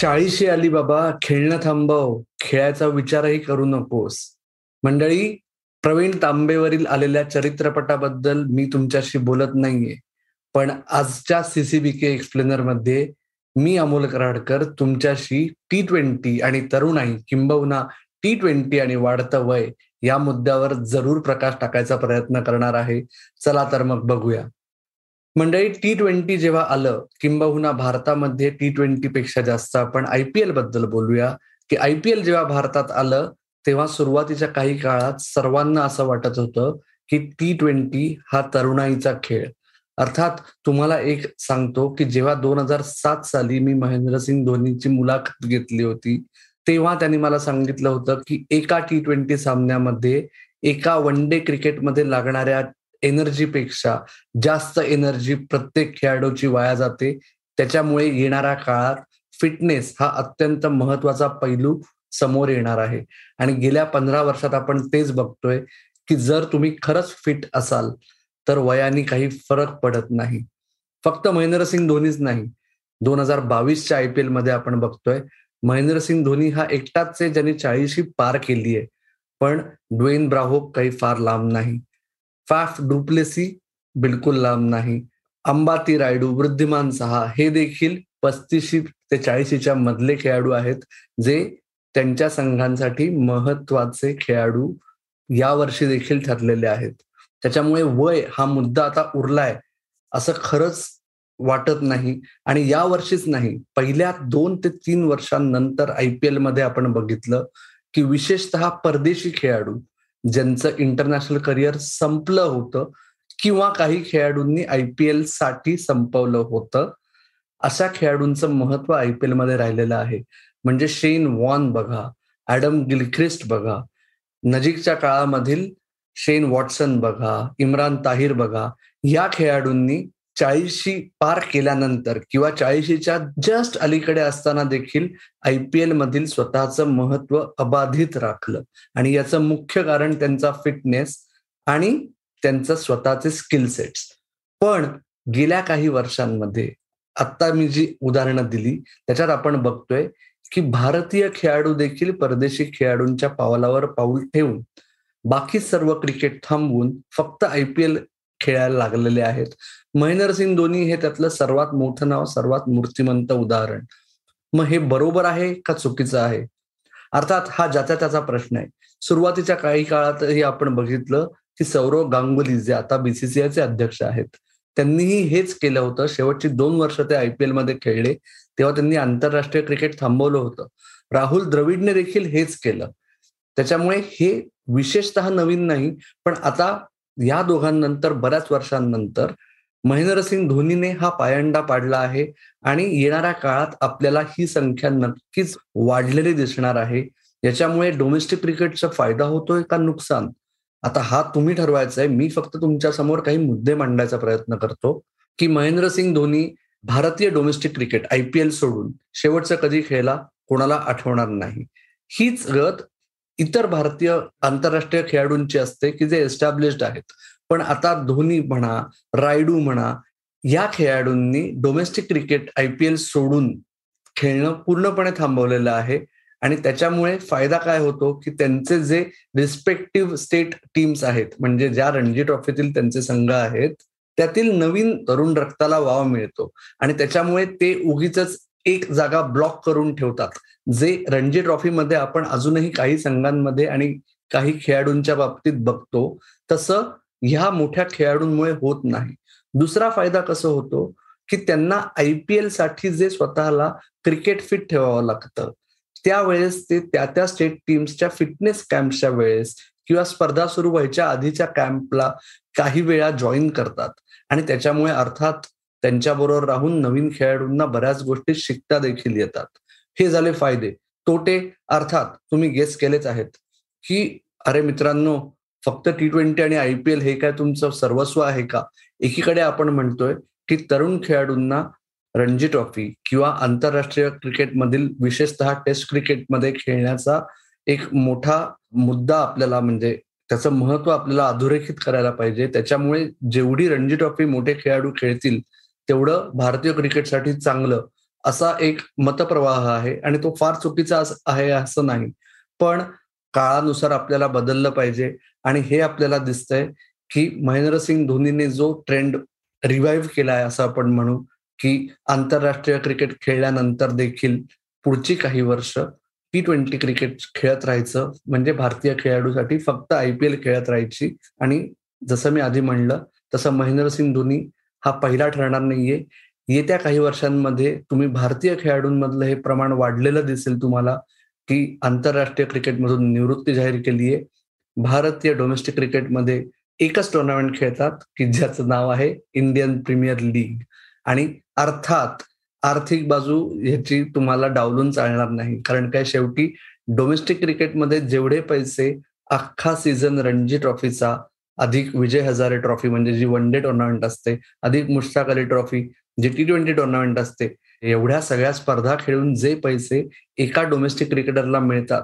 चाळीशी आली बाबा खेळणं थांबव खेळायचा विचारही करू नकोस. मंडळी प्रवीण तांबेवरील आलेल्या चरित्रपटाबद्दल मी तुमच्याशी बोलत नाहीये. पण आजच्या सीसीबीके एक्सप्लेनरमध्ये मी अमोल कराडकर तुमच्याशी टी ट्वेंटी आणि तरुणाई किंबहुना टी ट्वेंटी आणि वाढतं वय या मुद्द्यावर जरूर प्रकाश टाकायचा प्रयत्न करणार आहे. चला तर मग बघूया. मंडळी टी ट्वेंटी जेव्हा आलं किंबहुना भारतामध्ये टी ट्वेंटी पेक्षा जास्त आपण आय पी एलबद्दल बोलूया. की आय पी एल जेव्हा भारतात आलं तेव्हा सुरुवातीच्या काही काळात सर्वांना असं वाटत होतं की टी ट्वेंटी हा तरुणाईचा खेळ. अर्थात तुम्हाला एक सांगतो की जेव्हा दोन हजार सात साली मी महेंद्रसिंग धोनीची मुलाखत घेतली होती तेव्हा त्यांनी मला सांगितलं होतं की एका टी ट्वेंटी सामन्यामध्ये एका वन डे क्रिकेटमध्ये लागणाऱ्या एनर्जीपेक्षा जास्त एनर्जी प्रत्येक खेळाडूची वाया जाते. त्याच्यामुळे येणाऱ्या काळात फिटनेस हा अत्यंत महत्त्वाचा पैलू समोर येणार आहे. आणि गेल्या पंधरा वर्षात आपण तेच बघतोय की जर तुम्ही खरंच फिट असाल तर वयाने काही फरक पडत नाही. फक्त महेंद्रसिंग धोनीच नाही. दोन हजार बावीसच्या आय पी एलमध्ये आपण बघतोय महेंद्रसिंग धोनी हा एकटाच आहे ज्यांनी चाळीशी पार केली आहे पण ड्वेन ब्राहो काही फार लांब नाही. फॅफ डुप्लेसी बिलकुल लांब नाही. अंबाती रायडू वृद्धिमान सहा हे देखील पस्तीशी ते चाळीशीच्या मधले खेळाडू आहेत जे त्यांच्या संघांसाठी महत्त्वाचे खेळाडू या वर्षी देखील ठरलेले आहेत. त्याच्यामुळे वय हा मुद्दा आता उरलाय असं खरंच वाटत नाही. आणि या वर्षीच नाही पहिल्या दोन ते तीन वर्षांनंतर आय पी एलमध्ये आपण बघितलं की विशेषतः परदेशी खेळाडू ज्यांचं इंटरनॅशनल करिअर संपलं होतं किंवा काही खेळाडूंनी आय पी एलसाठी संपवलं होतं अशा खेळाडूंचं महत्त्व आय पी एलमध्ये राहिलेलं आहे. म्हणजे शेन वॉन बघा ऍडम गिलख्रिस्ट बघा नजीकच्या काळामधील शेन वॉटसन बघा इम्रान ताहिर बघा या खेळाडूंनी चाळीशी पार केल्यानंतर किंवा चाळीशीच्या जस्ट अलीकडे असताना देखील आय पी एल मधील स्वतःचं महत्त्व अबाधित राखलं. आणि याचं मुख्य कारण त्यांचा फिटनेस आणि त्यांचं स्वतःचे स्किल सेट्स पण गेल्या काही वर्षांमध्ये आता मी जी उदाहरणं दिली त्याच्यात आपण बघतोय की भारतीय खेळाडू देखील परदेशी खेळाडूंच्या पावलावर पाऊल ठेवून बाकी सर्व क्रिकेट थांबवून फक्त आय पी एल खेळायला लागलेले आहेत. महेंद्रसिंग धोनी हे त्यातलं सर्वात मोठं नाव सर्वात मूर्तिमंत उदाहरण. मग हे बरोबर आहे का चुकीचं आहे? अर्थात हा ज्याचा त्याचा प्रश्न आहे. सुरुवातीच्या काही काळातही आपण बघितलं की सौरव गांगुली जे आता बीसीसीआयचे अध्यक्ष आहेत त्यांनीही हेच केलं होतं. शेवटची दोन वर्ष ते आय पी मध्ये खेळले तेव्हा त्यांनी आंतरराष्ट्रीय क्रिकेट थांबवलं होतं. राहुल द्रविडने देखील हेच केलं. त्याच्यामुळे हे विशेषतः नवीन नाही पण आता या दोघांनंतर बऱ्याच वर्षांनंतर महेंद्रसिंग धोनीने हा पायंडा पाडला आहे आणि येणाऱ्या काळात आपल्याला ही संख्या नक्कीच वाढलेली दिसणार आहे. याच्यामुळे डोमेस्टिक क्रिकेटचा फायदा होतोय का नुकसान? आता हा तुम्ही ठरवायचा आहे मी फक्त तुमच्यासमोर काही मुद्दे मांडायचा प्रयत्न करतो की महेंद्रसिंग धोनी भारतीय domestic cricket I P L सोडून शेवटचा कधी खेळला कोणाला आठवणार नाही. हीच गत इतर भारतीय आंतरराष्ट्रीय खेळाडूंची असते की जे एस्टॅब्लिश्ड आहेत. पण आता धोनी म्हणा रायडू म्हणा या खेळाडूंनी domestic cricket I P L सोडून खेळणं पूर्णपणे थांबवलेलं आहे. आणि त्याच्यामुळे फायदा काय होतो की त्यांचे जे रिस्पेक्टिव्ह स्टेट टीम्स आहेत म्हणजे ज्या रणजी ट्रॉफीतील त्यांचे संघ आहेत त्यातील नवीन तरुण रक्ताला वाव मिळतो. आणि त्याच्यामुळे ते उगीच एक जागा ब्लॉक करून ठेवतात. जे रणजी ट्रॉफीमध्ये आपण अजूनही काही संघांमध्ये आणि काही खेळाडूंच्या बाबतीत बघतो तसं ह्या मोठ्या खेळाडूंमुळे होत नाही. दुसरा फायदा कसं होतो की त्यांना आय पी एलसाठी जे स्वतःला क्रिकेट फिट ठेवावं लागतं त्यावेळेस ते त्या त्या स्टेट टीम्सच्या फिटनेस कॅम्पच्या वेळेस किंवा स्पर्धा सुरू व्हायच्या आधीच्या कॅम्पला काही वेळा जॉईन करतात. आणि त्याच्यामुळे अर्थात त्यांच्याबरोबर राहून नवीन खेळाडूंना बऱ्याच गोष्टी शिकता देखील येतात. हे झाले फायदे. तोटे अर्थात तुम्ही गेस केलेच आहेत. की अरे मित्रांनो फक्त टी ट्वेंटी आणि आय पी एल हे काय तुमचं सर्वस्व आहे का? एकीकडे आपण म्हणतोय की तरुण खेळाडूंना रणजी ट्रॉफी किंवा आंतरराष्ट्रीय क्रिकेटमधील विशेषतः टेस्ट क्रिकेटमध्ये खेळण्याचा एक मोठा मुद्दा आपल्याला म्हणजे त्याचं महत्त्व आपल्याला अधोरेखित करायला पाहिजे. त्याच्यामुळे जेवढी रणजी ट्रॉफी मोठे खेळाडू खेळतील तेवढं भारतीय क्रिकेटसाठी चांगलं असा एक मतप्रवाह आहे आणि तो फार चुकीचा आहे असं नाही. पण काळानुसार आपल्याला बदललं पाहिजे आणि हे आपल्याला दिसतंय की महेंद्रसिंग धोनीने जो ट्रेंड रिवाईव्ह केला आहे असं आपण म्हणू की आंतरराष्ट्रीय क्रिकेट खेळल्यानंतर देखील पुढची काही वर्ष टी ट्वेंटी क्रिकेट खेळत राहायचं म्हणजे भारतीय खेळाडूसाठी फक्त आय पी एल खेळत राहायची. आणि जसं मी आधी म्हणलं तसं महेंद्रसिंग धोनी हा पहिला ठरणार नाहीये. येत्या काही वर्षांमध्ये तुम्ही भारतीय खेळाडूंमधलं हे प्रमाण वाढलेलं दिसेल तुम्हाला की आंतरराष्ट्रीय क्रिकेटमधून निवृत्ती जाहीर केली आहे भारतीय डोमेस्टिक क्रिकेटमध्ये एकच टुर्नामेंट खेळतात की ज्याचं नाव आहे इंडियन प्रीमियर लीग आणि अर्थात आर्थिक बाजू ह्याची तुम्हाला डावलून चालणार नाही. कारण काय शेवटी डोमेस्टिक क्रिकेटमध्ये जेवढे पैसे अख्खा सीझन रणजी ट्रॉफीचा अधिक विजय हजारे ट्रॉफी म्हणजे जी वन डे टुर्नामेंट असते अधिक मुश्ताक अली ट्रॉफी जी टी ट्वेंटी टुर्नामेंट असते एवढ्या सगळ्या स्पर्धा खेळून जे पैसे एका डोमेस्टिक क्रिकेटरला मिळतात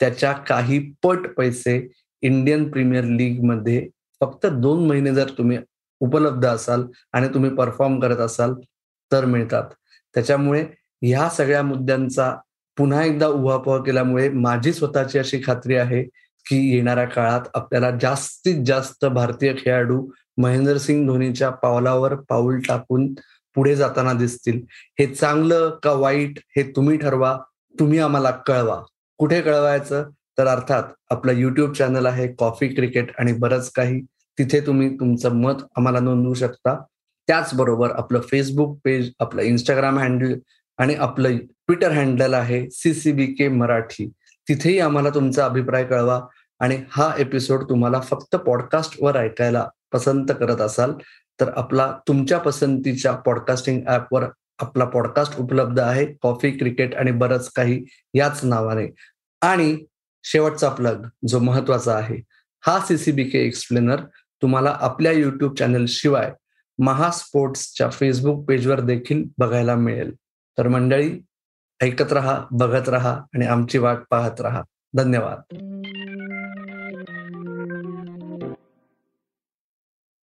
त्याच्या काही पट पैसे इंडियन प्रीमियर लीगमध्ये फक्त दोन महिने जर तुम्ही उपलब्ध असाल आणि तुम्ही परफॉर्म करत असाल तर मिळतात. त्याच्यामुळे ह्या सगळ्या मुद्द्यांचा पुन्हा एकदा उहापोह केल्यामुळे माझी स्वतःची अशी खात्री आहे की येणाऱ्या काळात आपल्याला जास्तीत जास्त भारतीय खेळाडू महेंद्रसिंग धोनीच्या पावलावर पाऊल टाकून पुढे जाताना दिसतील. हे चांगलं का वाईट हे तुम्ही ठरवा तुम्ही आम्हाला कळवा. कुठे कळवायचं? तर अर्थात आपलं युट्यूब चॅनल आहे कॉफी क्रिकेट आणि बरंच काही. तिथे तुम्ही तुमचं मत आम्हाला नोंदवू शकता. त्याचबरोबर आपलं फेसबुक पेज आपलं इंस्टाग्राम हँडल आणि आपलं ट्विटर हँडल आहे सीसीबी के मराठी. तिथेही आम्हाला तुमचा अभिप्राय कळवा आणि हा एपिसोड तुम्हाला फक्त पॉडकास्टवर ऐकायला पसंत करत असाल तर आपला तुमच्या पसंतीच्या पॉडकास्टिंग ऍपवर आपला पॉडकास्ट उपलब्ध आहे. कॉफी क्रिकेट आणि बरंच काही याच नावाने. आणि शेवटचा प्लग जो महत्त्वाचा आहे हा सीसीबी के एक्सप्लेनर तुम्हाला आपल्या युट्यूब चॅनल शिवाय महा स्पोर्ट्सच्या फेसबुक पेजवर देखील बघायला मिळेल. तर मंडळी ऐकत रहा बघत रहा आणि आमची वाट पाहत रहा. धन्यवाद.